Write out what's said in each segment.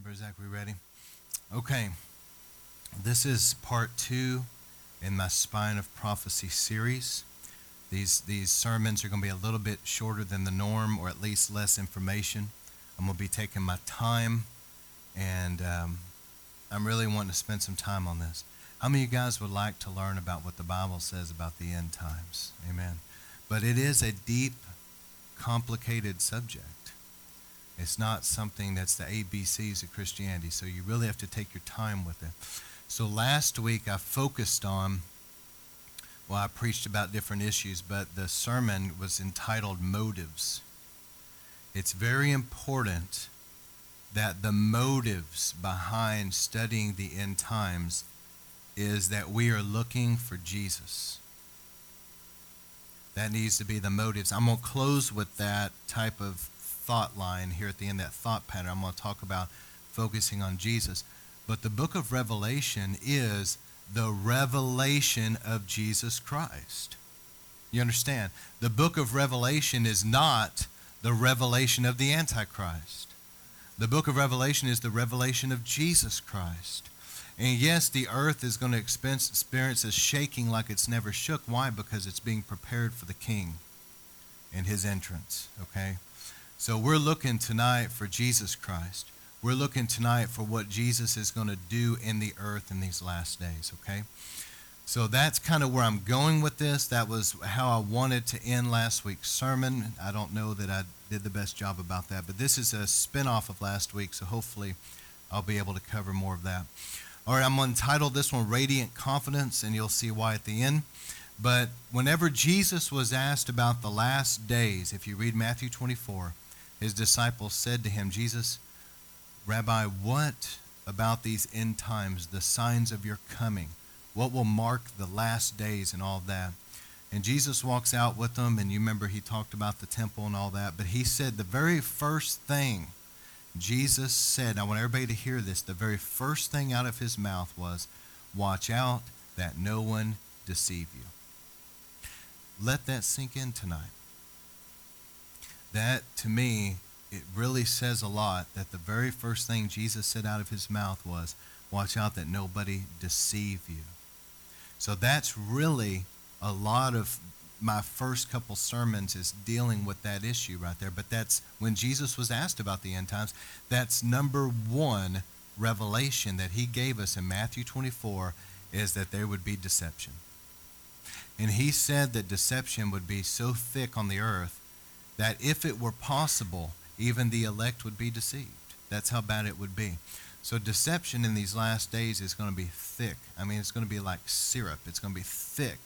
Brother we ready? Okay. This is part two in my Spine of Prophecy series. These, these sermons are going to be a little bit shorter than the norm, or at least less information. I'm going to be taking my time, and um, I'm really wanting to spend some time on this. How many of you guys would like to learn about what the Bible says about the end times? Amen. But it is a deep, complicated subject. It's not something that's the ABCs of Christianity, so you really have to take your time with it. So last week I focused on, well, I preached about different issues, but the sermon was entitled Motives. It's very important that the motives behind studying the end times is that we are looking for Jesus. That needs to be the motives. I'm going to close with that type of thought line here at the end, that thought pattern. I'm going to talk about focusing on Jesus. But the book of Revelation is the revelation of Jesus Christ. You understand? The book of Revelation is not the revelation of the Antichrist. The book of Revelation is the revelation of Jesus Christ. And yes, the earth is going to experience a shaking like it's never shook. Why? Because it's being prepared for the king and his entrance. Okay? So we're looking tonight for Jesus Christ. We're looking tonight for what Jesus is going to do in the earth in these last days, okay? So that's kind of where I'm going with this. That was how I wanted to end last week's sermon. I don't know that I did the best job about that, but this is a spin-off of last week, so hopefully I'll be able to cover more of that. All right, I'm going to title this one Radiant Confidence, and you'll see why at the end. But whenever Jesus was asked about the last days, if you read Matthew 24, his disciples said to him, Jesus, Rabbi, what about these end times, the signs of your coming? What will mark the last days and all that? And Jesus walks out with them, and you remember he talked about the temple and all that, but he said the very first thing Jesus said, I want everybody to hear this, the very first thing out of his mouth was, Watch out that no one deceive you. Let that sink in tonight that to me, it really says a lot that the very first thing Jesus said out of his mouth was, Watch out that nobody deceive you. So that's really a lot of my first couple sermons is dealing with that issue right there. But that's when Jesus was asked about the end times, that's number one revelation that he gave us in Matthew 24 is that there would be deception. And he said that deception would be so thick on the earth that if it were possible, even the elect would be deceived. That's how bad it would be. So deception in these last days is going to be thick. I mean, it's going to be like syrup. It's going to be thick.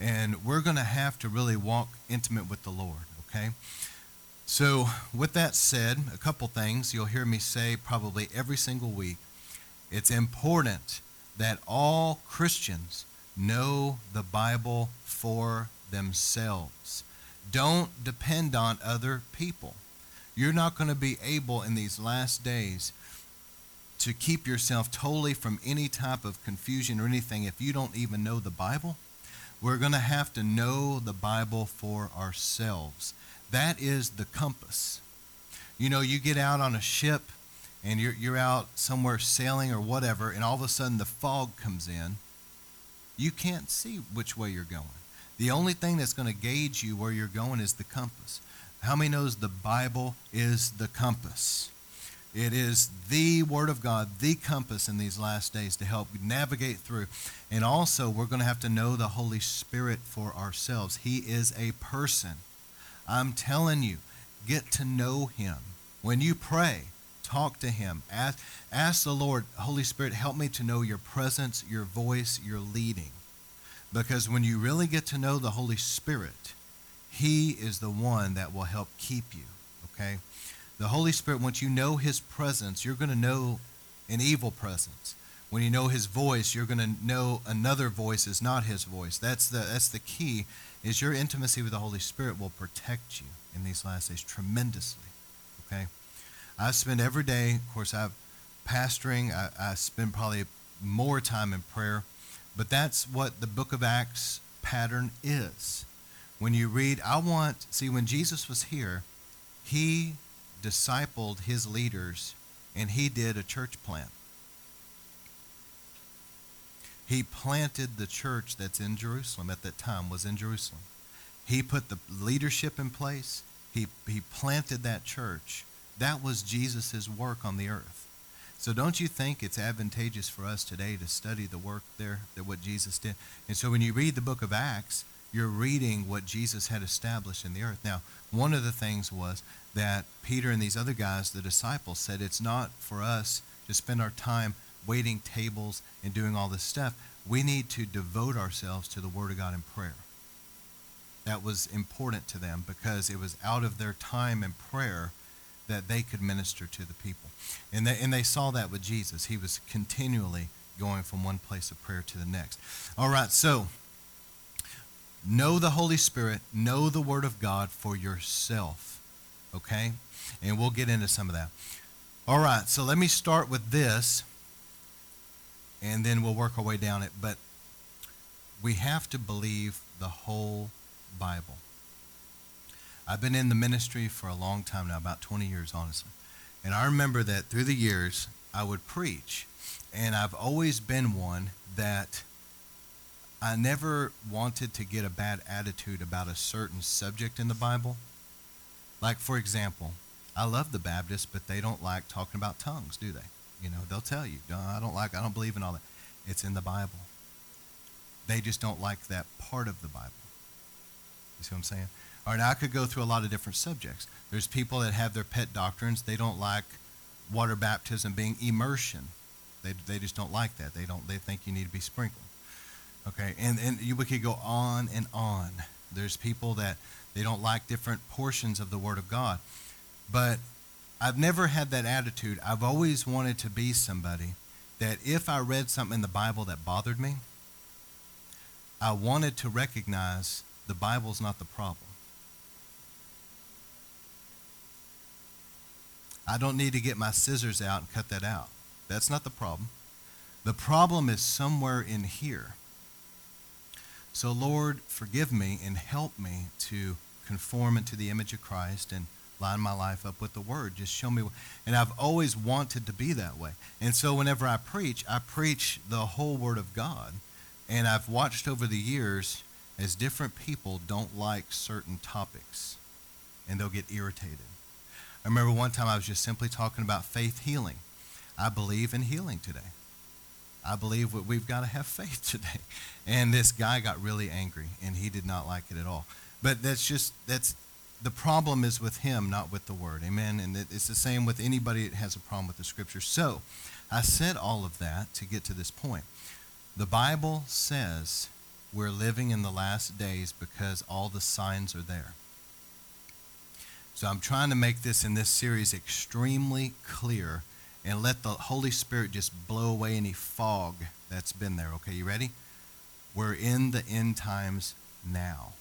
And we're going to have to really walk intimate with the Lord, okay? So, with that said, a couple things you'll hear me say probably every single week. It's important that all Christians know the Bible for themselves. Don't depend on other people. You're not going to be able in these last days to keep yourself totally from any type of confusion or anything if you don't even know the Bible. We're going to have to know the Bible for ourselves. That is the compass. You know, you get out on a ship and you're, you're out somewhere sailing or whatever, and all of a sudden the fog comes in. You can't see which way you're going. The only thing that's going to gauge you where you're going is the compass. How many knows the Bible is the compass? It is the Word of God, the compass in these last days to help navigate through. And also, we're going to have to know the Holy Spirit for ourselves. He is a person. I'm telling you, get to know Him. When you pray, talk to Him. Ask, ask the Lord, Holy Spirit, help me to know your presence, your voice, your leading. Because when you really get to know the Holy Spirit, He is the one that will help keep you. Okay? The Holy Spirit, once you know His presence, you're going to know an evil presence. When you know His voice, you're going to know another voice is not His voice. That's the, that's the key, is your intimacy with the Holy Spirit will protect you in these last days tremendously. Okay? I spend every day, of course, I'm pastoring. I, I spend probably more time in prayer but that's what the book of Acts pattern is. When you read, I want, see, when Jesus was here, he discipled his leaders and he did a church plant. He planted the church that's in Jerusalem at that time, was in Jerusalem. He put the leadership in place. He, he planted that church. That was Jesus' work on the earth. So don't you think it's advantageous for us today to study the work there, that what Jesus did? And so when you read the book of Acts, you're reading what Jesus had established in the earth. Now, one of the things was that Peter and these other guys, the disciples, said it's not for us to spend our time waiting tables and doing all this stuff. We need to devote ourselves to the Word of God in prayer. That was important to them because it was out of their time in prayer that they could minister to the people. And they, and they saw that with Jesus. He was continually going from one place of prayer to the next. All right, so know the Holy Spirit, know the Word of God for yourself. Okay? And we'll get into some of that. All right, so let me start with this, and then we'll work our way down it. But we have to believe the whole Bible. I've been in the ministry for a long time now, about 20 years, honestly. And I remember that through the years, I would preach. And I've always been one that I never wanted to get a bad attitude about a certain subject in the Bible. Like, for example, I love the Baptists, but they don't like talking about tongues, do they? You know, they'll tell you, no, I don't like, I don't believe in all that. It's in the Bible. They just don't like that part of the Bible. You see what I'm saying? All right, I could go through a lot of different subjects. There's people that have their pet doctrines. They don't like water baptism being immersion. They, they just don't like that. They don't. They think you need to be sprinkled. Okay, and and you, we could go on and on. There's people that they don't like different portions of the Word of God, but I've never had that attitude. I've always wanted to be somebody that if I read something in the Bible that bothered me, I wanted to recognize the Bible's not the problem. I don't need to get my scissors out and cut that out. That's not the problem. The problem is somewhere in here. So, Lord, forgive me and help me to conform into the image of Christ and line my life up with the Word. Just show me. And I've always wanted to be that way. And so, whenever I preach, I preach the whole Word of God. And I've watched over the years as different people don't like certain topics and they'll get irritated. I remember one time I was just simply talking about faith healing. I believe in healing today. I believe we've got to have faith today. And this guy got really angry and he did not like it at all. But that's just, that's, the problem is with him, not with the word. Amen. And it's the same with anybody that has a problem with the scripture. So I said all of that to get to this point. The Bible says we're living in the last days because all the signs are there. So I'm trying to make this in this series extremely clear and let the Holy Spirit just blow away any fog that's been there. Okay, you ready? We're in the end times now.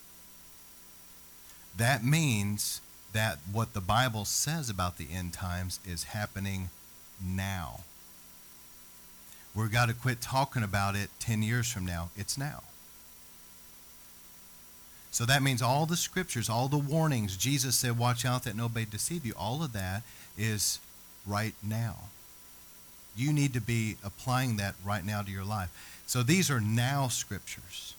That means that what the Bible says about the end times is happening now. We've got to quit talking about it 10 years from now. It's now. So that means all the scriptures, all the warnings, Jesus said, watch out that nobody deceive you. All of that is right now. You need to be applying that right now to your life. So these are now scriptures.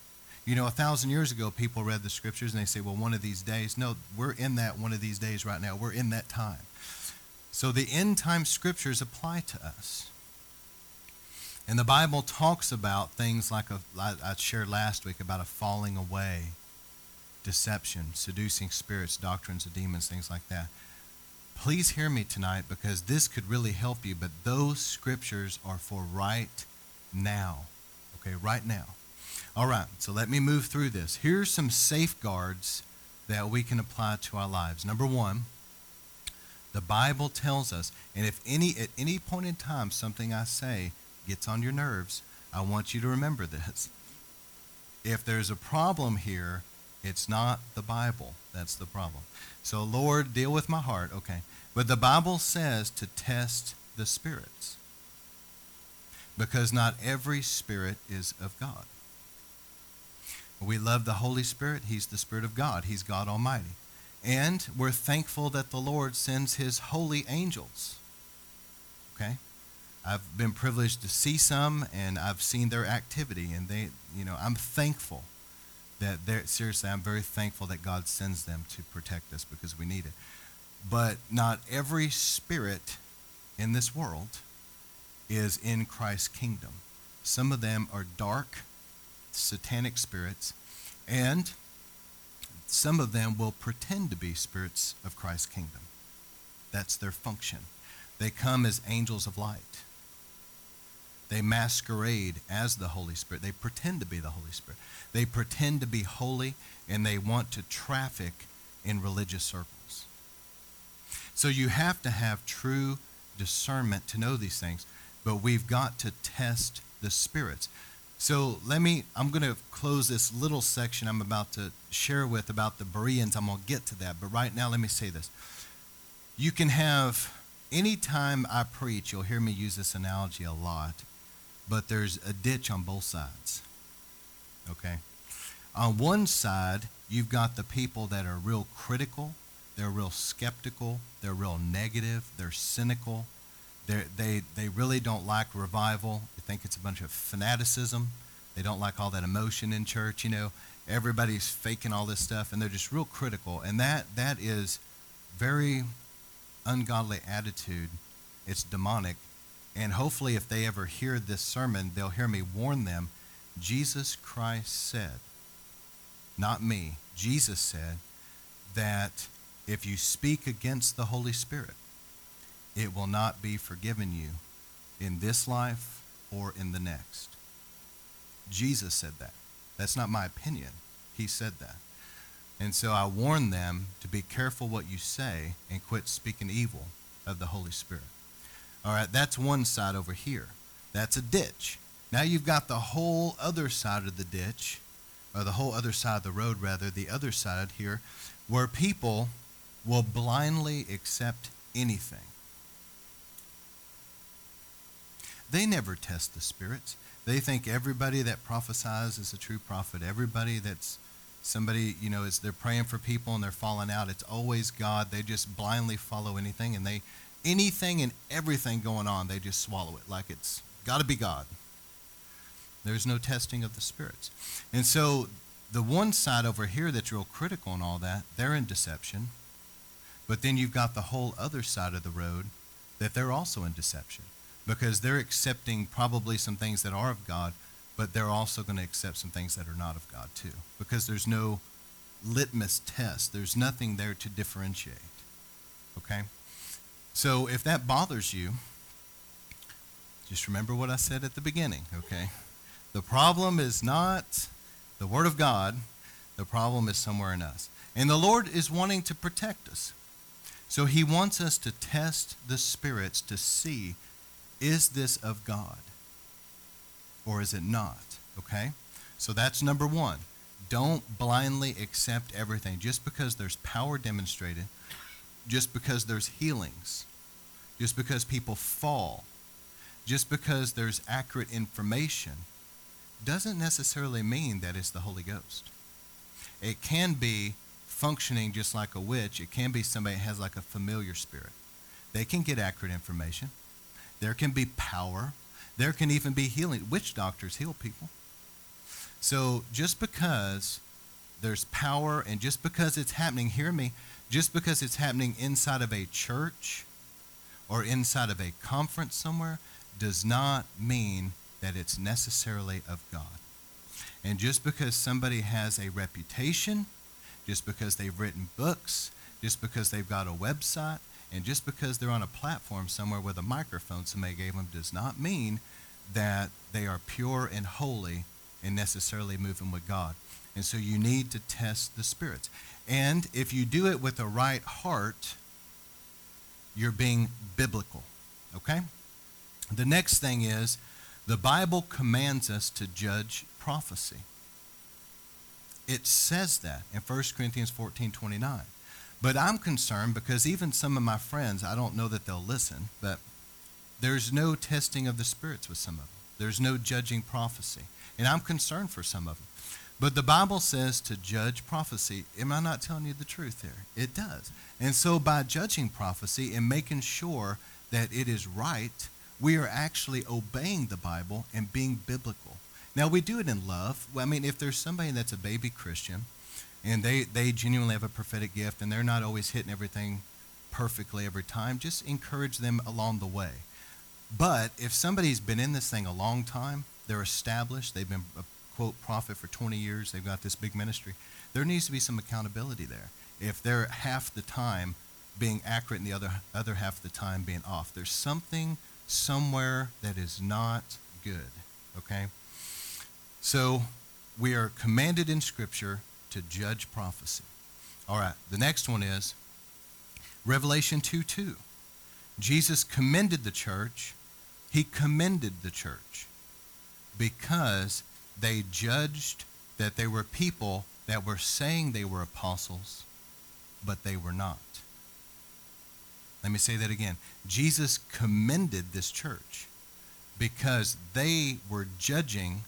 You know, a thousand years ago, people read the scriptures and they say, well, one of these days. No, we're in that one of these days right now. We're in that time. So the end time scriptures apply to us. And the Bible talks about things like a, I shared last week about a falling away deception, seducing spirits, doctrines of demons, things like that. Please hear me tonight because this could really help you, but those scriptures are for right now. Okay, right now. All right, so let me move through this. Here's some safeguards that we can apply to our lives. Number one, the Bible tells us, and if any at any point in time something I say gets on your nerves, I want you to remember this. If there's a problem here, it's not the Bible. That's the problem. So, Lord, deal with my heart. Okay. But the Bible says to test the spirits because not every spirit is of God. We love the Holy Spirit. He's the Spirit of God, He's God Almighty. And we're thankful that the Lord sends His holy angels Okay? I've been privileged to see some, and I've seen their activity, and they, you know, I'm thankful that seriously, I'm very thankful that God sends them to protect us because we need it. But not every spirit in this world is in Christ's kingdom. Some of them are dark, satanic spirits, and some of them will pretend to be spirits of Christ's kingdom. That's their function. They come as angels of light. They masquerade as the Holy Spirit. They pretend to be the Holy Spirit. They pretend to be holy and they want to traffic in religious circles. So you have to have true discernment to know these things, but we've got to test the spirits. So let me, I'm going to close this little section I'm about to share with about the Bereans. I'm going to get to that. But right now, let me say this. You can have, anytime I preach, you'll hear me use this analogy a lot, but there's a ditch on both sides. Okay? On one side, you've got the people that are real critical, they're real skeptical, they're real negative, they're cynical, they're, they they really don't like revival. They think it's a bunch of fanaticism. They don't like all that emotion in church. You know, everybody's faking all this stuff, and they're just real critical. And that that is very ungodly attitude. It's demonic. And hopefully, if they ever hear this sermon, they'll hear me warn them. Jesus Christ said, not me, Jesus said, that if you speak against the Holy Spirit, it will not be forgiven you in this life or in the next. Jesus said that. That's not my opinion. He said that. And so I warn them to be careful what you say and quit speaking evil of the Holy Spirit. All right, that's one side over here. That's a ditch. Now you've got the whole other side of the ditch, or the whole other side of the road, rather, the other side here, where people will blindly accept anything. They never test the spirits. They think everybody that prophesies is a true prophet. Everybody that's somebody, you know, is they're praying for people and they're falling out. It's always God. They just blindly follow anything and they anything and everything going on, they just swallow it like it's got to be God. There's no testing of the spirits. And so the one side over here that's real critical and all that, they're in deception. But then you've got the whole other side of the road that they're also in deception because they're accepting probably some things that are of God, but they're also going to accept some things that are not of God too, because there's no litmus test. There's nothing there to differentiate. Okay? So if that bothers you, just remember what I said at the beginning, okay? The problem is not the Word of God, the problem is somewhere in us. And the Lord is wanting to protect us. So he wants us to test the spirits to see is this of God or is it not? Okay? So that's number one. Don't blindly accept everything just because there's power demonstrated, just because there's healings, just because people fall, just because there's accurate information, doesn't necessarily mean that it's the Holy Ghost. It can be functioning just like a witch, it can be somebody that has like a familiar spirit. They can get accurate information. There can be power. There can even be healing. Witch doctors heal people. So just because there's power and just because it's happening, hear me, just because it's happening inside of a church or inside of a conference somewhere does not mean that it's necessarily of God. And just because somebody has a reputation, just because they've written books, just because they've got a website, and just because they're on a platform somewhere with a microphone somebody gave them does not mean that they are pure and holy and necessarily moving with God. And so you need to test the spirits. And if you do it with a right heart, you're being biblical. Okay? The next thing is the Bible commands us to judge prophecy. It says that in 1 Corinthians 14 29. But I'm concerned because even some of my friends, I don't know that they'll listen, but there's no testing of the spirits with some of them. There's no judging prophecy. And I'm concerned for some of them. But the Bible says to judge prophecy. Am I not telling you the truth there? It does. And so by judging prophecy and making sure that it is right, we are actually obeying the Bible and being biblical. Now, we do it in love. I mean, if there's somebody that's a baby Christian and they, they genuinely have a prophetic gift and they're not always hitting everything perfectly every time, just encourage them along the way. But if somebody's been in this thing a long time, they're established, they've been quote prophet for 20 years, they've got this big ministry, there needs to be some accountability there. If they're half the time being accurate and the other other half the time being off, there's something somewhere that is not good. Okay? So we are commanded in Scripture to judge prophecy. All right, the next one is Revelation 2 2. Jesus commended the church. He commended the church because they judged that they were people that were saying they were apostles, but they were not. Let me say that again. Jesus commended this church because they were judging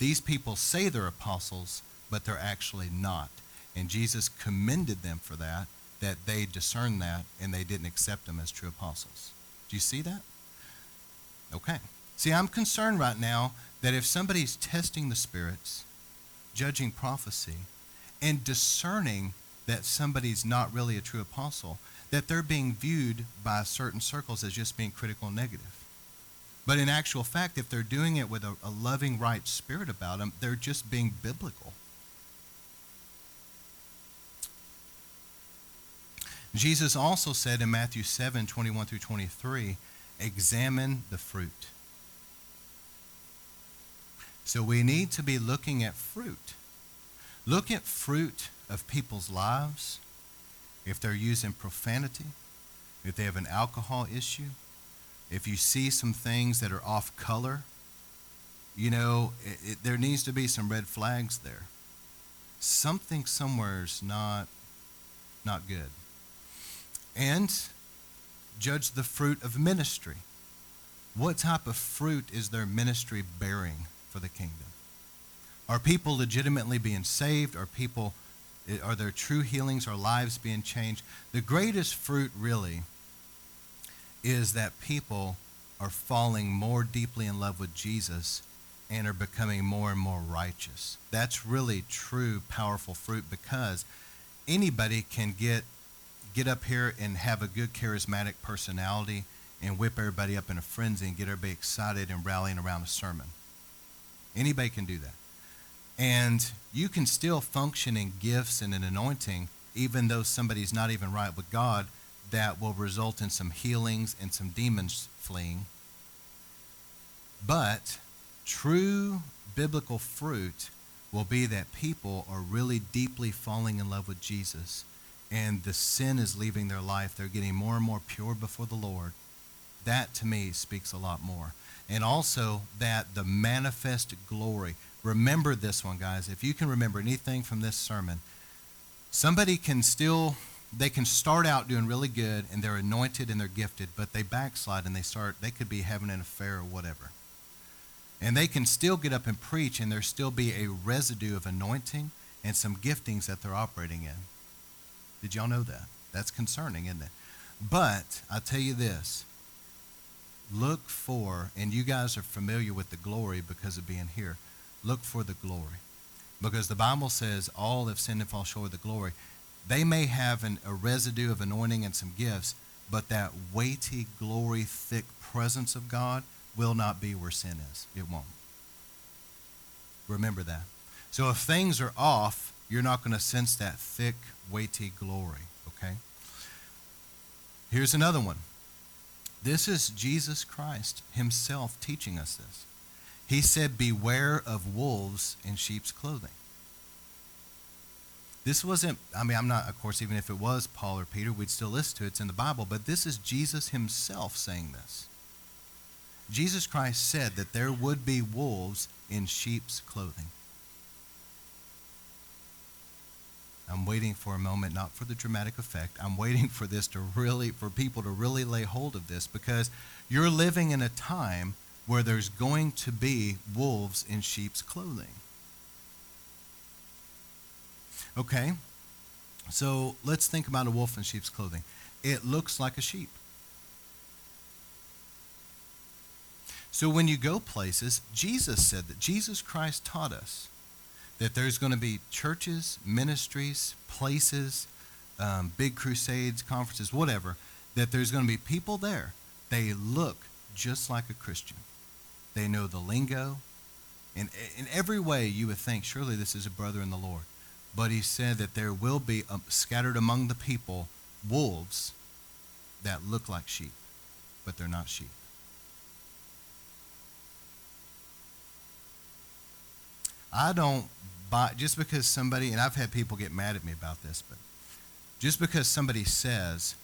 these people say they're apostles, but they're actually not. And Jesus commended them for that, that they discerned that and they didn't accept them as true apostles. Do you see that? Okay. See, I'm concerned right now that if somebody's testing the spirits, judging prophecy, and discerning that somebody's not really a true apostle, that they're being viewed by certain circles as just being critical and negative. But in actual fact, if they're doing it with a, a loving, right spirit about them, they're just being biblical. Jesus also said in Matthew 7 21 through 23, examine the fruit. So we need to be looking at fruit. Look at fruit of people's lives, if they're using profanity, if they have an alcohol issue, if you see some things that are off color, you know, it, it, there needs to be some red flags there. Something somewhere is not, not good. And judge the fruit of ministry. What type of fruit is their ministry bearing? For the kingdom? Are people legitimately being saved? Are people are there true healings? Are lives being changed? The greatest fruit really is that people are falling more deeply in love with Jesus and are becoming more and more righteous. That's really true powerful fruit because anybody can get get up here and have a good charismatic personality and whip everybody up in a frenzy and get everybody excited and rallying around a sermon. Anybody can do that. And you can still function in gifts and an anointing, even though somebody's not even right with God, that will result in some healings and some demons fleeing. But true biblical fruit will be that people are really deeply falling in love with Jesus and the sin is leaving their life. They're getting more and more pure before the Lord. That to me speaks a lot more and also that the manifest glory. Remember this one, guys. If you can remember anything from this sermon, somebody can still, they can start out doing really good and they're anointed and they're gifted, but they backslide and they start, they could be having an affair or whatever. And they can still get up and preach and there still be a residue of anointing and some giftings that they're operating in. Did y'all know that? That's concerning, isn't it? But I tell you this look for, and you guys are familiar with the glory because of being here, look for the glory. Because the Bible says all have sinned and fall short of the glory. They may have an, a residue of anointing and some gifts, but that weighty, glory, thick presence of God will not be where sin is. It won't. Remember that. So if things are off, you're not going to sense that thick, weighty glory, okay? Here's another one. This is Jesus Christ himself teaching us this. He said, Beware of wolves in sheep's clothing. This wasn't, I mean, I'm not, of course, even if it was Paul or Peter, we'd still listen to it. It's in the Bible, but this is Jesus himself saying this. Jesus Christ said that there would be wolves in sheep's clothing. I'm waiting for a moment, not for the dramatic effect. I'm waiting for this to really, for people to really lay hold of this because you're living in a time where there's going to be wolves in sheep's clothing. Okay, so let's think about a wolf in sheep's clothing. It looks like a sheep. So when you go places, Jesus said that Jesus Christ taught us that there's going to be churches, ministries, places, um, big crusades, conferences, whatever, that there's going to be people there. They look just like a Christian. They know the lingo. In, in every way, you would think, surely this is a brother in the Lord. But he said that there will be um, scattered among the people wolves that look like sheep, but they're not sheep. I don't buy, just because somebody, and I've had people get mad at me about this, but just because somebody says,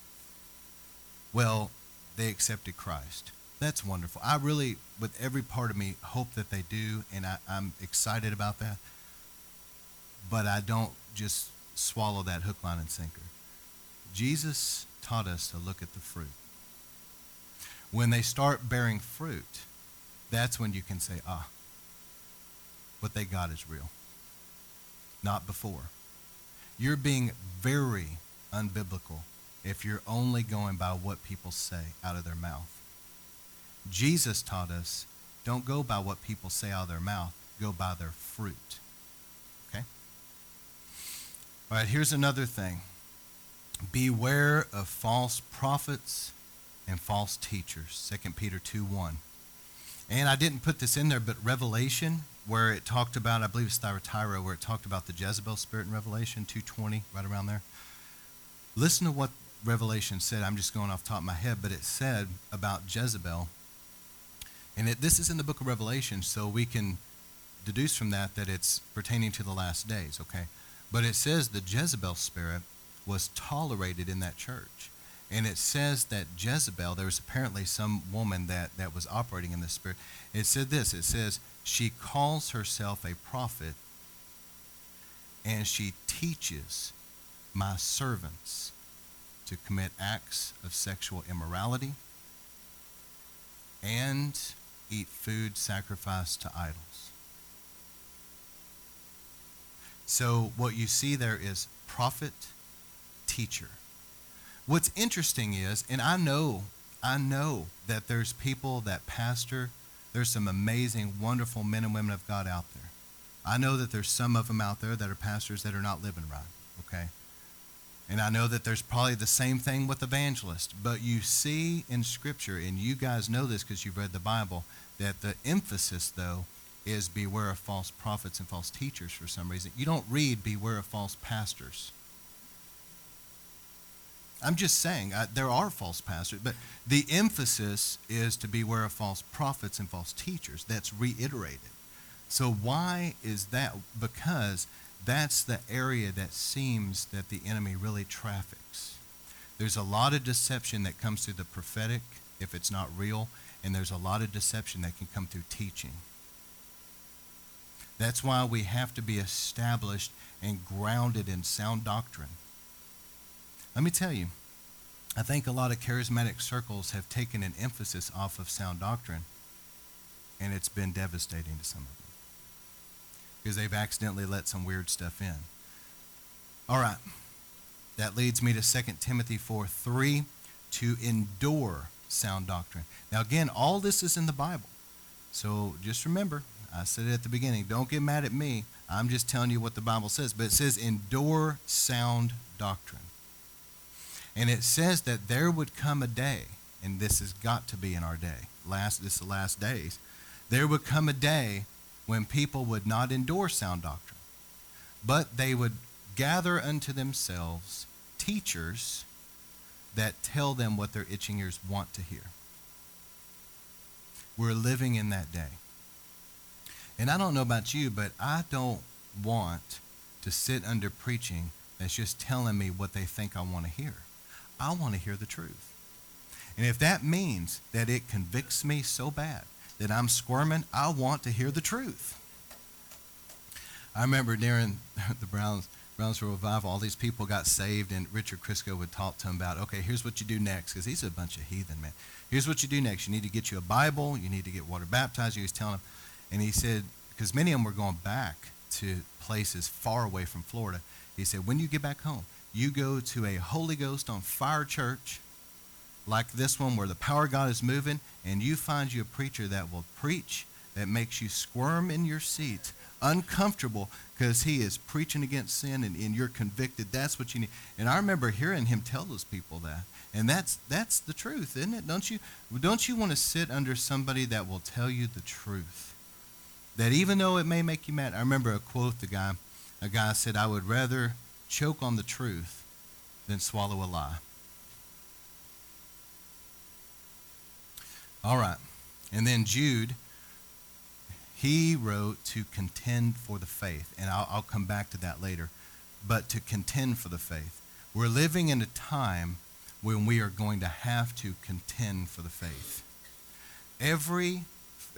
well, they accepted Christ, that's wonderful. I really, with every part of me, hope that they do, and I, I'm excited about that. But I don't just swallow that hook, line, and sinker. Jesus taught us to look at the fruit. When they start bearing fruit, that's when you can say, ah, what they got is real. Not before. You're being very unbiblical if you're only going by what people say out of their mouth. Jesus taught us don't go by what people say out of their mouth, go by their fruit. Okay? All right, here's another thing beware of false prophets and false teachers. 2 Peter 2 1. And I didn't put this in there, but Revelation, where it talked about, I believe it's Thyatira, where it talked about the Jezebel spirit in Revelation 2.20, right around there. Listen to what Revelation said. I'm just going off top of my head, but it said about Jezebel, and it, this is in the book of Revelation, so we can deduce from that that it's pertaining to the last days, okay? But it says the Jezebel spirit was tolerated in that church. And it says that Jezebel, there was apparently some woman that, that was operating in the spirit. It said this it says, she calls herself a prophet and she teaches my servants to commit acts of sexual immorality and eat food sacrificed to idols. So, what you see there is prophet, teacher. What's interesting is, and I know, I know that there's people that pastor, there's some amazing, wonderful men and women of God out there. I know that there's some of them out there that are pastors that are not living right, okay? And I know that there's probably the same thing with evangelists. But you see in Scripture, and you guys know this because you've read the Bible, that the emphasis, though, is beware of false prophets and false teachers for some reason. You don't read beware of false pastors. I'm just saying, uh, there are false pastors, but the emphasis is to beware of false prophets and false teachers. That's reiterated. So, why is that? Because that's the area that seems that the enemy really traffics. There's a lot of deception that comes through the prophetic, if it's not real, and there's a lot of deception that can come through teaching. That's why we have to be established and grounded in sound doctrine. Let me tell you, I think a lot of charismatic circles have taken an emphasis off of sound doctrine, and it's been devastating to some of them because they've accidentally let some weird stuff in. All right. That leads me to 2 Timothy 4 3 to endure sound doctrine. Now, again, all this is in the Bible. So just remember, I said it at the beginning. Don't get mad at me. I'm just telling you what the Bible says. But it says, endure sound doctrine. And it says that there would come a day, and this has got to be in our day, last this is the last days, there would come a day when people would not endure sound doctrine, but they would gather unto themselves teachers that tell them what their itching ears want to hear. We're living in that day. And I don't know about you, but I don't want to sit under preaching that's just telling me what they think I want to hear. I want to hear the truth. And if that means that it convicts me so bad that I'm squirming, I want to hear the truth. I remember during the Browns Brownsville revival, all these people got saved, and Richard Crisco would talk to them about, okay, here's what you do next, because he's a bunch of heathen, man. Here's what you do next. You need to get you a Bible. You need to get water baptized. He was telling them, and he said, because many of them were going back to places far away from Florida. He said, when you get back home, you go to a Holy Ghost on fire church like this one where the power of God is moving, and you find you a preacher that will preach that makes you squirm in your seat, uncomfortable, because he is preaching against sin and, and you're convicted. That's what you need. And I remember hearing him tell those people that. And that's that's the truth, isn't it? Don't you don't you want to sit under somebody that will tell you the truth? That even though it may make you mad. I remember a quote the guy a guy said, I would rather choke on the truth than swallow a lie. All right. And then Jude, he wrote to contend for the faith. And I'll, I'll come back to that later. But to contend for the faith. We're living in a time when we are going to have to contend for the faith. Every,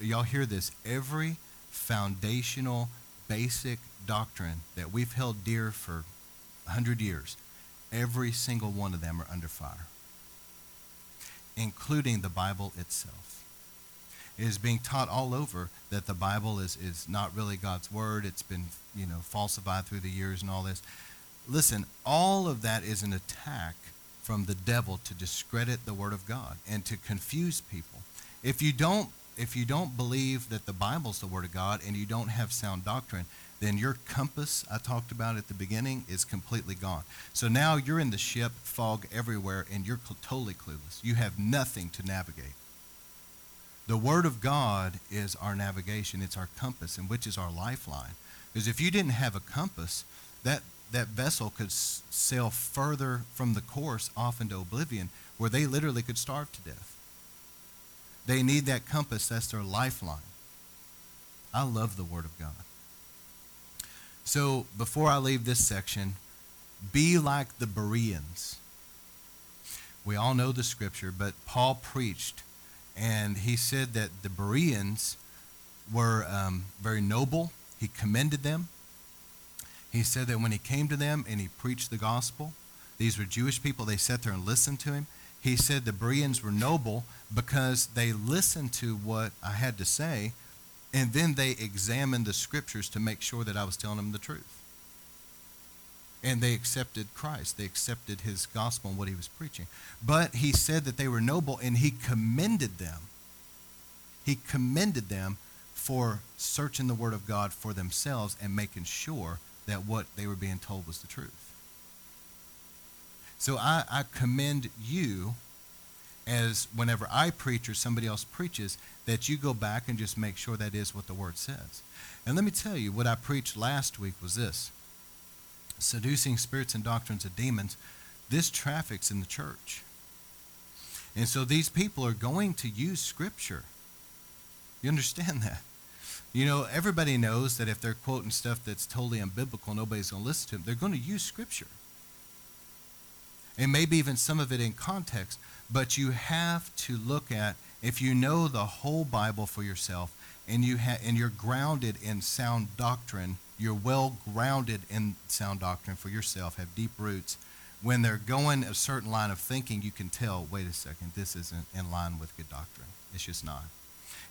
y'all hear this, every foundational, basic doctrine that we've held dear for 100 years, every single one of them are under fire, including the Bible itself. It is being taught all over that the Bible is, is not really God's word. It's been, you know, falsified through the years and all this. Listen, all of that is an attack from the devil to discredit the word of God and to confuse people. If you don't if you don't believe that the Bible's the word of God and you don't have sound doctrine, then your compass I talked about at the beginning is completely gone. So now you're in the ship, fog everywhere, and you're cl- totally clueless. You have nothing to navigate. The Word of God is our navigation, it's our compass, and which is our lifeline. Because if you didn't have a compass, that that vessel could sail further from the course off into oblivion where they literally could starve to death. They need that compass, that's their lifeline. I love the Word of God. So before I leave this section, be like the Bereans. We all know the scripture, but Paul preached, and he said that the Bereans were um, very noble. He commended them. He said that when he came to them and he preached the gospel, these were Jewish people, they sat there and listened to him. He said the Bereans were noble because they listened to what I had to say and then they examined the scriptures to make sure that I was telling them the truth. And they accepted Christ. They accepted his gospel and what he was preaching. But he said that they were noble and he commended them. He commended them for searching the word of God for themselves and making sure that what they were being told was the truth. So I, I commend you as whenever I preach or somebody else preaches, that you go back and just make sure that is what the word says. And let me tell you, what I preached last week was this seducing spirits and doctrines of demons. This traffics in the church. And so these people are going to use Scripture. You understand that? You know, everybody knows that if they're quoting stuff that's totally unbiblical, nobody's going to listen to them. They're going to use Scripture. And maybe even some of it in context. But you have to look at, if you know the whole Bible for yourself, and, you ha- and you're grounded in sound doctrine, you're well grounded in sound doctrine for yourself, have deep roots. When they're going a certain line of thinking, you can tell, wait a second, this isn't in line with good doctrine. It's just not.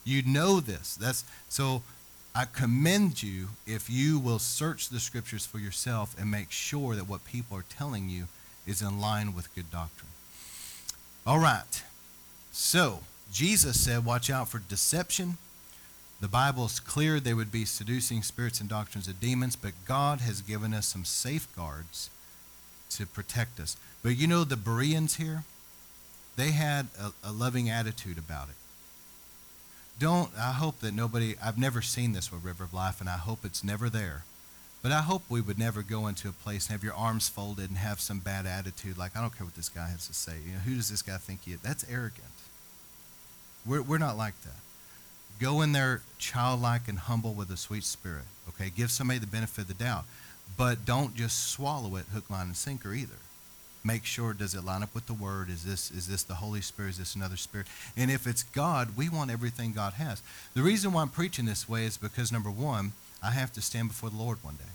You know this. That's so I commend you if you will search the scriptures for yourself and make sure that what people are telling you is in line with good doctrine. All right. So, Jesus said, watch out for deception. The Bible is clear they would be seducing spirits and doctrines of demons, but God has given us some safeguards to protect us. But you know, the Bereans here, they had a, a loving attitude about it don't i hope that nobody i've never seen this with river of life and i hope it's never there but i hope we would never go into a place and have your arms folded and have some bad attitude like i don't care what this guy has to say. You know who does this guy think he is? That's arrogant. We're, we're not like that. Go in there childlike and humble with a sweet spirit okay? Give somebody the benefit of the doubt. But don't just swallow it hook line and sinker either. Make sure does it line up with the word? Is this is this the holy spirit? Is this another spirit? And if it's god we want everything god has. The reason why i'm preaching this way is because number one i have to stand before the lord one day.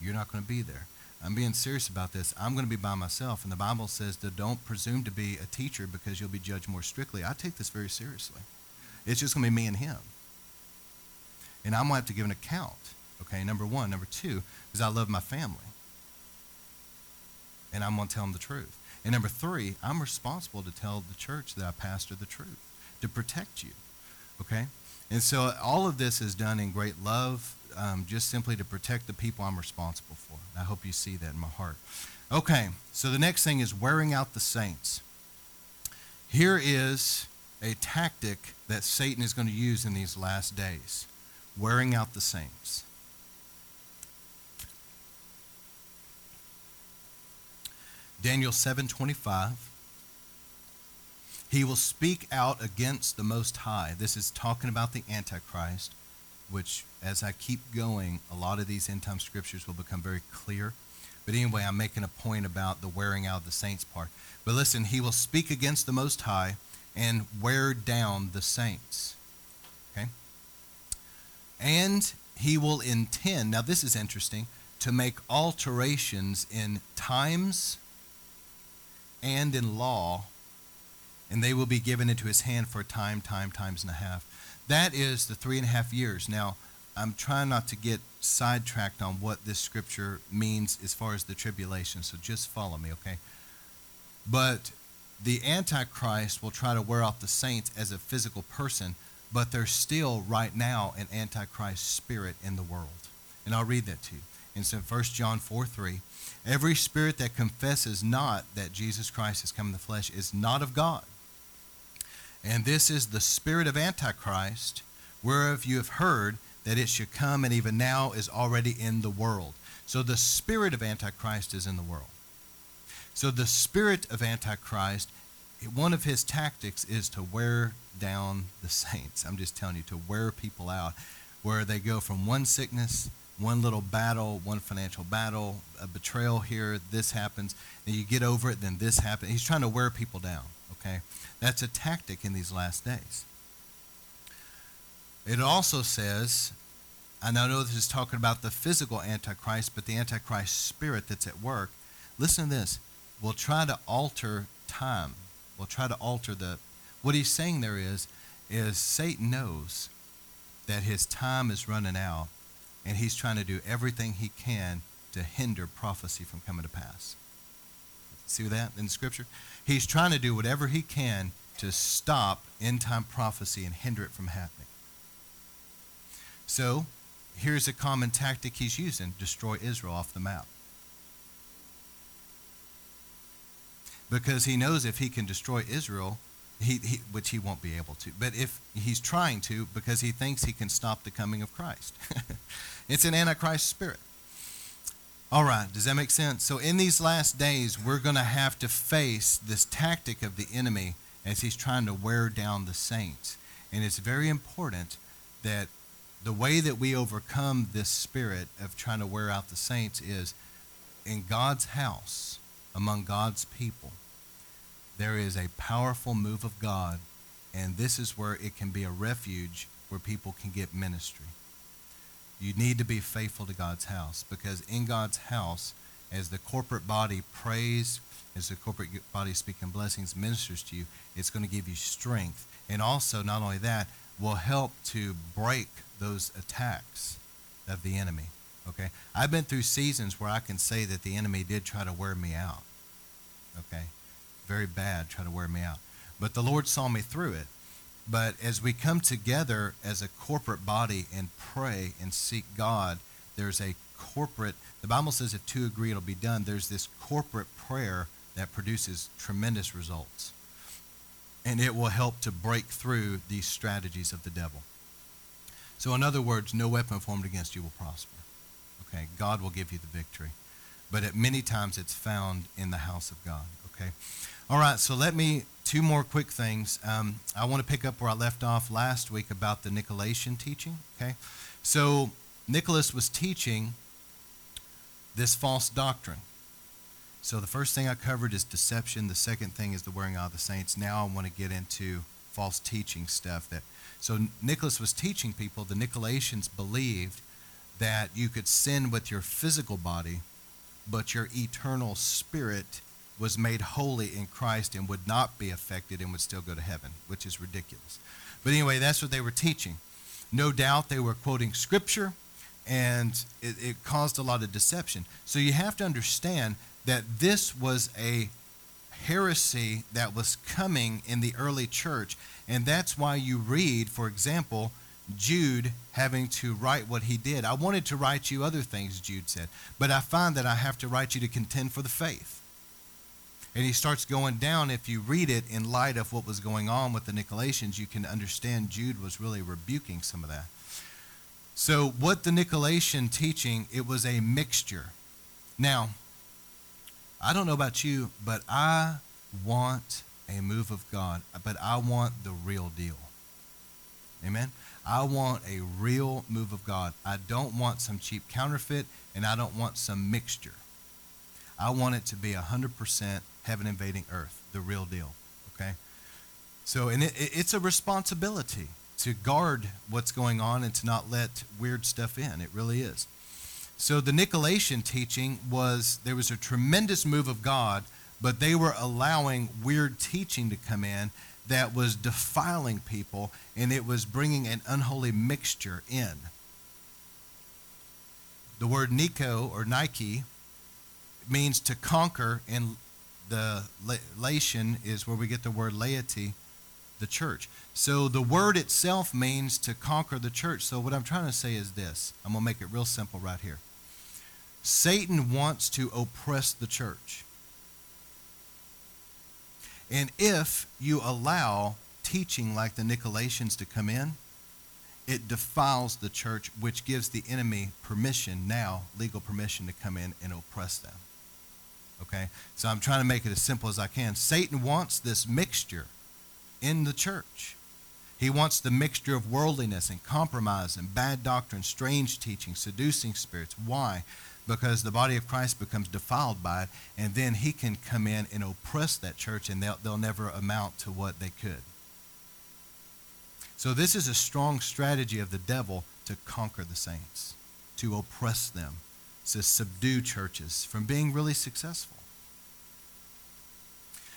You're not going to be there. I'm being serious about this. I'm going to be by myself and the bible says that don't presume to be a teacher because you'll be judged more strictly. I take this very seriously. It's just going to be me and him. And i'm going to have to give an account okay number one. Number two is i love my family. And I'm going to tell them the truth. And number three, I'm responsible to tell the church that I pastor the truth, to protect you. Okay? And so all of this is done in great love, um, just simply to protect the people I'm responsible for. I hope you see that in my heart. Okay, so the next thing is wearing out the saints. Here is a tactic that Satan is going to use in these last days wearing out the saints. Daniel 7:25 He will speak out against the most high. This is talking about the antichrist, which as I keep going, a lot of these end time scriptures will become very clear. But anyway, I'm making a point about the wearing out of the saints part. But listen, he will speak against the most high and wear down the saints. Okay? And he will intend, now this is interesting, to make alterations in times and in law, and they will be given into his hand for a time, time, times and a half. That is the three and a half years. Now, I'm trying not to get sidetracked on what this scripture means as far as the tribulation, so just follow me, okay? But the Antichrist will try to wear off the saints as a physical person, but there's still right now an Antichrist spirit in the world. And I'll read that to you. And so 1 John 4 3, every spirit that confesses not that Jesus Christ has come in the flesh is not of God. And this is the spirit of Antichrist, whereof you have heard that it should come, and even now is already in the world. So the spirit of Antichrist is in the world. So the spirit of Antichrist, one of his tactics is to wear down the saints. I'm just telling you, to wear people out, where they go from one sickness one little battle, one financial battle, a betrayal here, this happens, and you get over it, then this happens. He's trying to wear people down, okay? That's a tactic in these last days. It also says, and I know this is talking about the physical Antichrist, but the Antichrist spirit that's at work. Listen to this. We'll try to alter time. We'll try to alter the. What he's saying there is, is Satan knows that his time is running out and he's trying to do everything he can to hinder prophecy from coming to pass. See that in Scripture? He's trying to do whatever he can to stop end time prophecy and hinder it from happening. So, here's a common tactic he's using destroy Israel off the map. Because he knows if he can destroy Israel, he, he, which he won't be able to. But if he's trying to, because he thinks he can stop the coming of Christ, it's an antichrist spirit. All right, does that make sense? So in these last days, we're going to have to face this tactic of the enemy as he's trying to wear down the saints. And it's very important that the way that we overcome this spirit of trying to wear out the saints is in God's house, among God's people there is a powerful move of God, and this is where it can be a refuge where people can get ministry. You need to be faithful to God's house because in God's house, as the corporate body prays, as the corporate body speaking blessings ministers to you, it's going to give you strength. And also, not only that, will help to break those attacks of the enemy. Okay? I've been through seasons where I can say that the enemy did try to wear me out. Okay? very bad, try to wear me out. But the Lord saw me through it. But as we come together as a corporate body and pray and seek God, there's a corporate, the Bible says if two agree, it'll be done. There's this corporate prayer that produces tremendous results. And it will help to break through these strategies of the devil. So, in other words, no weapon formed against you will prosper. Okay, God will give you the victory. But at many times it's found in the house of God. Okay. All right, so let me, two more quick things. Um, I want to pick up where I left off last week about the Nicolaitans teaching, okay? So Nicholas was teaching this false doctrine. So the first thing I covered is deception. The second thing is the wearing out of the saints. Now I want to get into false teaching stuff that so Nicholas was teaching people the Nicolaitans believed that you could sin with your physical body, but your eternal spirit was made holy in Christ and would not be affected and would still go to heaven, which is ridiculous. But anyway, that's what they were teaching. No doubt they were quoting scripture, and it, it caused a lot of deception. So you have to understand that this was a heresy that was coming in the early church. And that's why you read, for example, Jude having to write what he did. I wanted to write you other things, Jude said, but I find that I have to write you to contend for the faith. And he starts going down. If you read it in light of what was going on with the Nicolaitans, you can understand Jude was really rebuking some of that. So, what the Nicolaitan teaching, it was a mixture. Now, I don't know about you, but I want a move of God, but I want the real deal. Amen? I want a real move of God. I don't want some cheap counterfeit, and I don't want some mixture. I want it to be 100% heaven invading earth, the real deal. Okay? So, and it, it's a responsibility to guard what's going on and to not let weird stuff in. It really is. So, the Nicolaitan teaching was there was a tremendous move of God, but they were allowing weird teaching to come in that was defiling people and it was bringing an unholy mixture in. The word Nico or Nike means to conquer, and the Lation is where we get the word laity, the church. So the word itself means to conquer the church. So what I'm trying to say is this I'm going to make it real simple right here. Satan wants to oppress the church. And if you allow teaching like the Nicolaitans to come in, it defiles the church, which gives the enemy permission now, legal permission to come in and oppress them. Okay? So I'm trying to make it as simple as I can. Satan wants this mixture in the church. He wants the mixture of worldliness and compromise and bad doctrine, strange teaching, seducing spirits. Why? because the body of Christ becomes defiled by it, and then he can come in and oppress that church, and they'll, they'll never amount to what they could. So, this is a strong strategy of the devil to conquer the saints, to oppress them, to subdue churches from being really successful.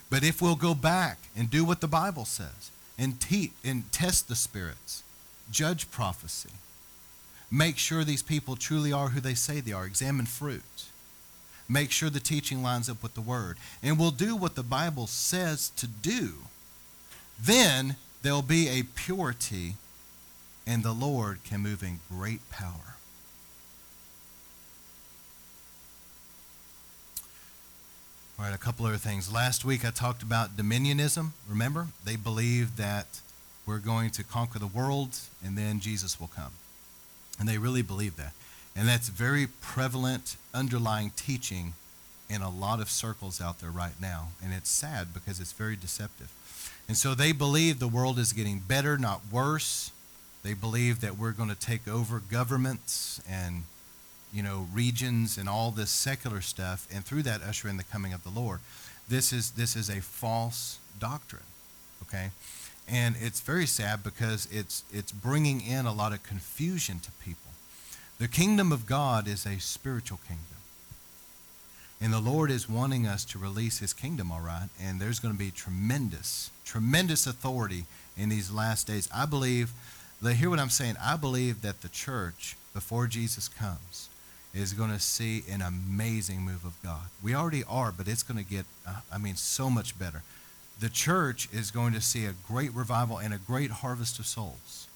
But if we'll go back and do what the Bible says and, and test the spirits, judge prophecy, Make sure these people truly are who they say they are. Examine fruit. Make sure the teaching lines up with the word. And we'll do what the Bible says to do. Then there'll be a purity, and the Lord can move in great power. All right, a couple other things. Last week I talked about dominionism. Remember? They believe that we're going to conquer the world and then Jesus will come. And they really believe that. And that's very prevalent underlying teaching in a lot of circles out there right now. And it's sad because it's very deceptive. And so they believe the world is getting better, not worse. They believe that we're going to take over governments and you know regions and all this secular stuff and through that usher in the coming of the Lord. This is this is a false doctrine. Okay? and it's very sad because it's it's bringing in a lot of confusion to people. The kingdom of God is a spiritual kingdom. And the Lord is wanting us to release his kingdom, all right? And there's going to be tremendous, tremendous authority in these last days. I believe, hear what I'm saying, I believe that the church, before Jesus comes, is going to see an amazing move of God. We already are, but it's going to get, uh, I mean, so much better the church is going to see a great revival and a great harvest of souls.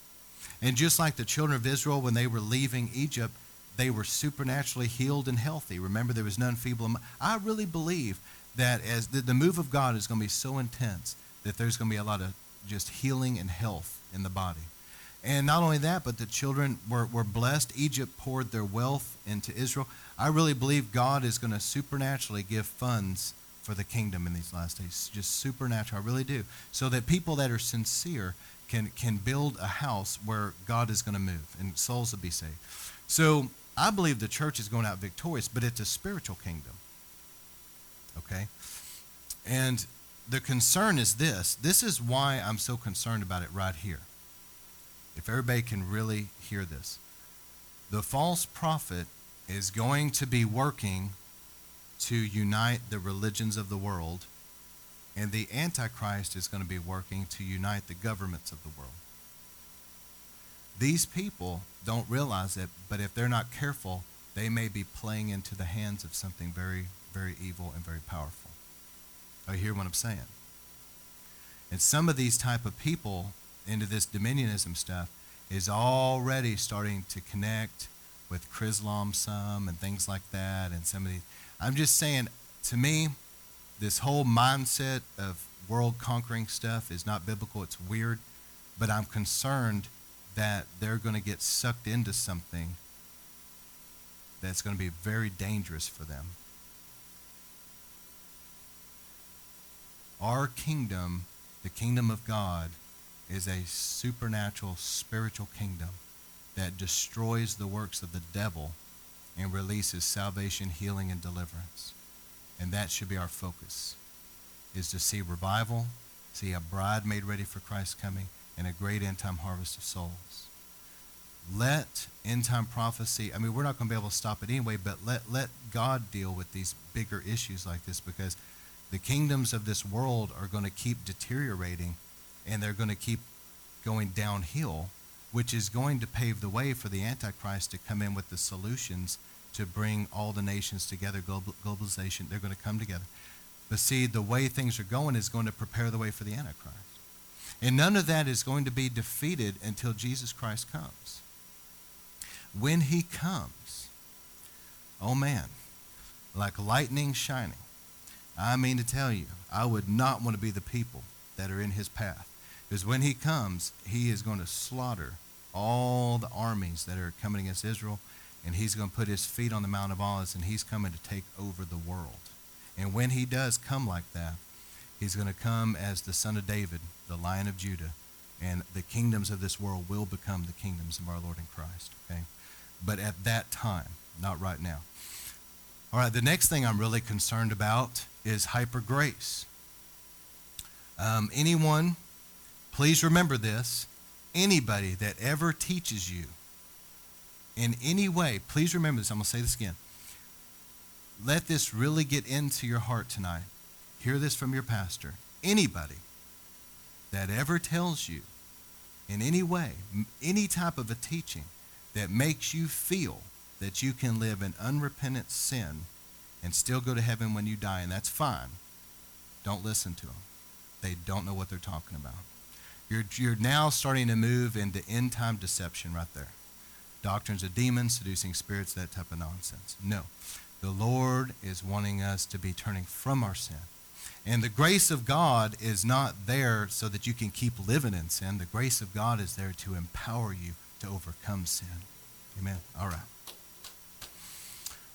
And just like the children of Israel, when they were leaving Egypt, they were supernaturally healed and healthy. Remember, there was none feeble. I really believe that as the, the move of God is going to be so intense that there's going to be a lot of just healing and health in the body. And not only that, but the children were, were blessed. Egypt poured their wealth into Israel. I really believe God is going to supernaturally give funds for the kingdom in these last days. Just supernatural. I really do. So that people that are sincere can, can build a house where God is going to move and souls will be saved. So I believe the church is going out victorious, but it's a spiritual kingdom. Okay? And the concern is this this is why I'm so concerned about it right here. If everybody can really hear this, the false prophet is going to be working to unite the religions of the world, and the Antichrist is going to be working to unite the governments of the world. These people don't realize it, but if they're not careful, they may be playing into the hands of something very, very evil and very powerful. You hear what I'm saying? And some of these type of people into this dominionism stuff is already starting to connect with Chrislam some and things like that and some of these. I'm just saying, to me, this whole mindset of world conquering stuff is not biblical. It's weird, but I'm concerned that they're going to get sucked into something that's going to be very dangerous for them. Our kingdom, the kingdom of God, is a supernatural spiritual kingdom that destroys the works of the devil and releases salvation, healing, and deliverance. And that should be our focus, is to see revival, see a bride made ready for Christ's coming, and a great end-time harvest of souls. Let end-time prophecy, I mean, we're not going to be able to stop it anyway, but let, let God deal with these bigger issues like this because the kingdoms of this world are going to keep deteriorating and they're going to keep going downhill which is going to pave the way for the Antichrist to come in with the solutions to bring all the nations together, globalization. They're going to come together. But see, the way things are going is going to prepare the way for the Antichrist. And none of that is going to be defeated until Jesus Christ comes. When he comes, oh man, like lightning shining, I mean to tell you, I would not want to be the people that are in his path. Because when he comes, he is going to slaughter all the armies that are coming against Israel, and he's going to put his feet on the Mount of Olives, and he's coming to take over the world. And when he does come like that, he's going to come as the son of David, the lion of Judah, and the kingdoms of this world will become the kingdoms of our Lord in Christ. Okay? But at that time, not right now. All right, the next thing I'm really concerned about is hyper grace. Um, anyone Please remember this. Anybody that ever teaches you in any way, please remember this. I'm going to say this again. Let this really get into your heart tonight. Hear this from your pastor. Anybody that ever tells you in any way, any type of a teaching that makes you feel that you can live in unrepentant sin and still go to heaven when you die, and that's fine, don't listen to them. They don't know what they're talking about. You're, you're now starting to move into end time deception right there. Doctrines of demons, seducing spirits, that type of nonsense. No. The Lord is wanting us to be turning from our sin. And the grace of God is not there so that you can keep living in sin. The grace of God is there to empower you to overcome sin. Amen. All right.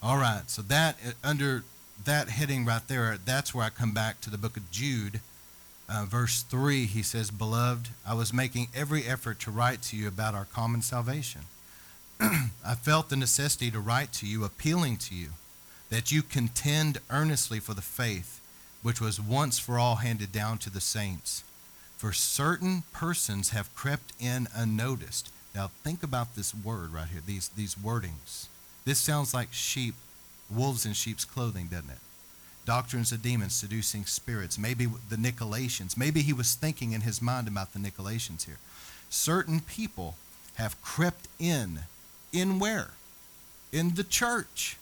All right. So that uh, under that heading right there, that's where I come back to the book of Jude uh, verse 3, he says, Beloved, I was making every effort to write to you about our common salvation. I felt the necessity to write to you, appealing to you, that you contend earnestly for the faith which was once for all handed down to the saints. For certain persons have crept in unnoticed. Now, think about this word right here, these, these wordings. This sounds like sheep, wolves in sheep's clothing, doesn't it? Doctrines of demons, seducing spirits, maybe the Nicolaitans. Maybe he was thinking in his mind about the Nicolaitans here. Certain people have crept in. In where? In the church.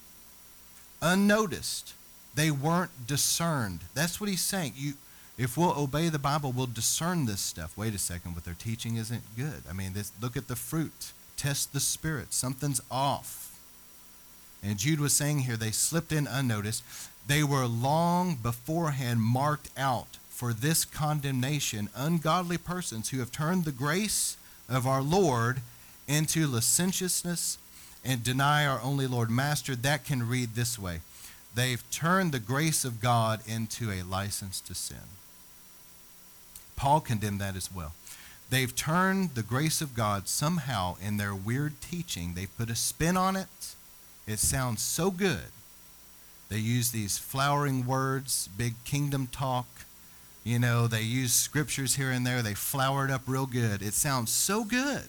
Unnoticed. They weren't discerned. That's what he's saying. You, if we'll obey the Bible, we'll discern this stuff. Wait a second, what they're teaching isn't good. I mean, this, look at the fruit. Test the spirit. Something's off. And Jude was saying here, they slipped in unnoticed. They were long beforehand marked out for this condemnation, ungodly persons who have turned the grace of our Lord into licentiousness and deny our only Lord Master. That can read this way They've turned the grace of God into a license to sin. Paul condemned that as well. They've turned the grace of God somehow in their weird teaching, they've put a spin on it. It sounds so good they use these flowering words, big kingdom talk. You know, they use scriptures here and there. They flower it up real good. It sounds so good,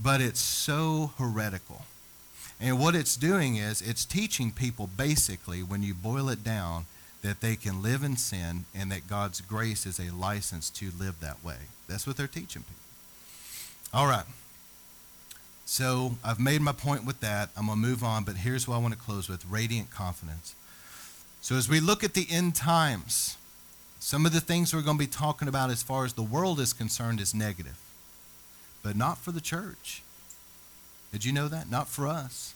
but it's so heretical. And what it's doing is it's teaching people basically, when you boil it down, that they can live in sin and that God's grace is a license to live that way. That's what they're teaching people. All right. So I've made my point with that. I'm going to move on, but here's what I want to close with radiant confidence. So as we look at the end times, Some of the things we're going to be talking about as far as the world is concerned is negative, but not for the church. Did you know that? Not for us.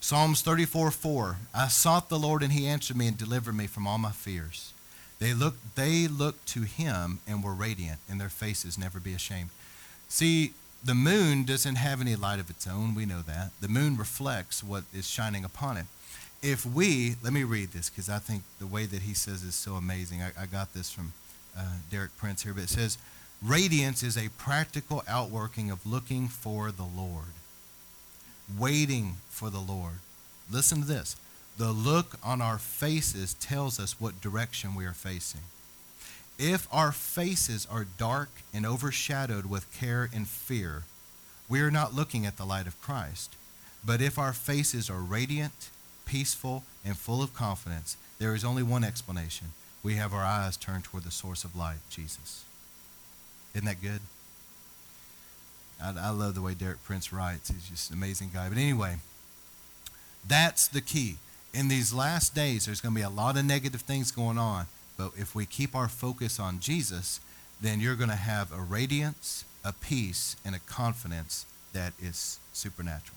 Psalms 34 4. I sought the Lord, and he answered me and delivered me from all my fears. They looked, they looked to him and were radiant, and their faces never be ashamed. See, the moon doesn't have any light of its own. We know that. The moon reflects what is shining upon it. If we, let me read this because I think the way that he says is so amazing. I, I got this from uh, Derek Prince here, but it says, Radiance is a practical outworking of looking for the Lord, waiting for the Lord. Listen to this. The look on our faces tells us what direction we are facing. If our faces are dark and overshadowed with care and fear, we are not looking at the light of Christ. But if our faces are radiant, peaceful, and full of confidence, there is only one explanation. We have our eyes turned toward the source of light, Jesus. Isn't that good? I, I love the way Derek Prince writes. He's just an amazing guy. But anyway, that's the key. In these last days, there's going to be a lot of negative things going on. But if we keep our focus on Jesus, then you're going to have a radiance, a peace, and a confidence that is supernatural.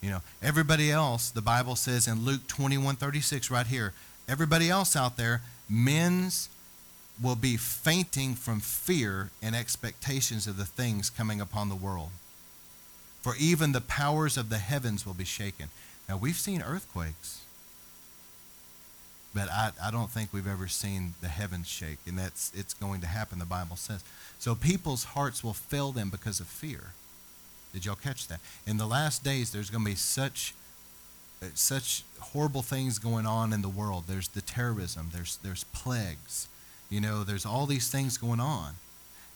You know, everybody else, the Bible says in Luke 21 36, right here, everybody else out there, men's will be fainting from fear and expectations of the things coming upon the world. For even the powers of the heavens will be shaken. Now, we've seen earthquakes but I, I don't think we've ever seen the heavens shake, and that's it's going to happen. The Bible says so. People's hearts will fail them because of fear. Did y'all catch that? In the last days, there's going to be such uh, such horrible things going on in the world. There's the terrorism. There's there's plagues. You know, there's all these things going on,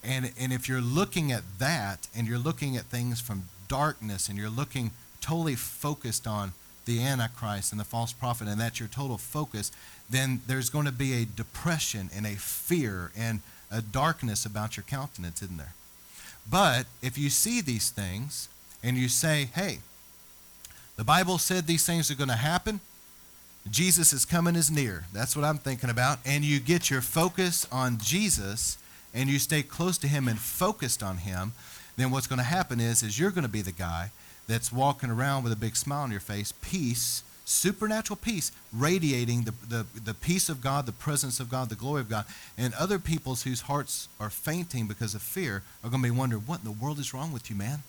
and and if you're looking at that, and you're looking at things from darkness, and you're looking totally focused on the Antichrist and the false prophet, and that's your total focus, then there's going to be a depression and a fear and a darkness about your countenance, isn't there? But if you see these things and you say, hey, the Bible said these things are going to happen, Jesus is coming is near. That's what I'm thinking about. And you get your focus on Jesus and you stay close to him and focused on him, then what's going to happen is, is you're going to be the guy that's walking around with a big smile on your face, peace, supernatural peace, radiating the, the, the peace of God, the presence of God, the glory of God. And other people's whose hearts are fainting because of fear are going to be wondering, what in the world is wrong with you, man?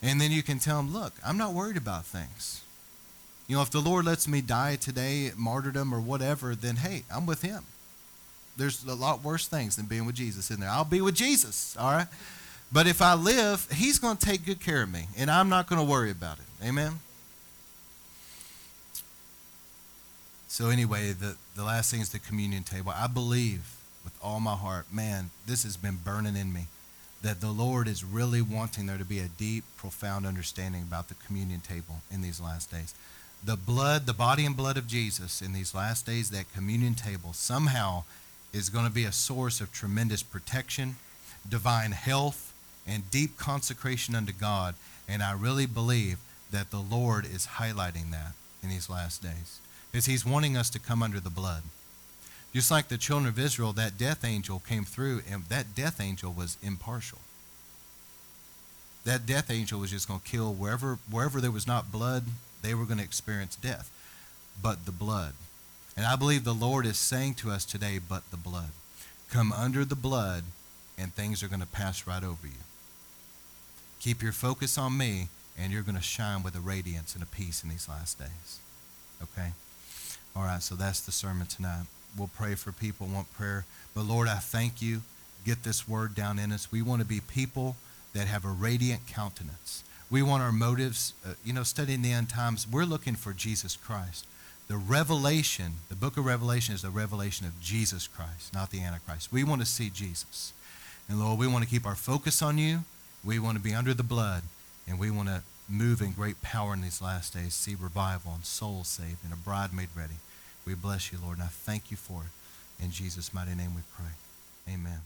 And then you can tell them, look, I'm not worried about things. You know, if the Lord lets me die today, martyrdom or whatever, then hey, I'm with Him. There's a lot worse things than being with Jesus in there. I'll be with Jesus, all right? But if I live, He's going to take good care of me, and I'm not going to worry about it. Amen? So, anyway, the, the last thing is the communion table. I believe with all my heart, man, this has been burning in me, that the Lord is really wanting there to be a deep, profound understanding about the communion table in these last days. The blood, the body and blood of Jesus in these last days, that communion table somehow is going to be a source of tremendous protection, divine health, and deep consecration unto God. And I really believe that the Lord is highlighting that in these last days. Because he's wanting us to come under the blood. Just like the children of Israel, that death angel came through, and that death angel was impartial. That death angel was just going to kill wherever, wherever there was not blood, they were going to experience death. But the blood. And I believe the Lord is saying to us today, but the blood. Come under the blood, and things are going to pass right over you. Keep your focus on me, and you're going to shine with a radiance and a peace in these last days. Okay? All right, so that's the sermon tonight. We'll pray for people, want prayer. But Lord, I thank you. Get this word down in us. We want to be people that have a radiant countenance. We want our motives, uh, you know, studying the end times, we're looking for Jesus Christ. The revelation, the book of Revelation is the revelation of Jesus Christ, not the Antichrist. We want to see Jesus. And Lord, we want to keep our focus on you. We want to be under the blood, and we want to move in great power in these last days, see revival and souls saved and a bride made ready. We bless you, Lord, and I thank you for it. In Jesus' mighty name we pray. Amen.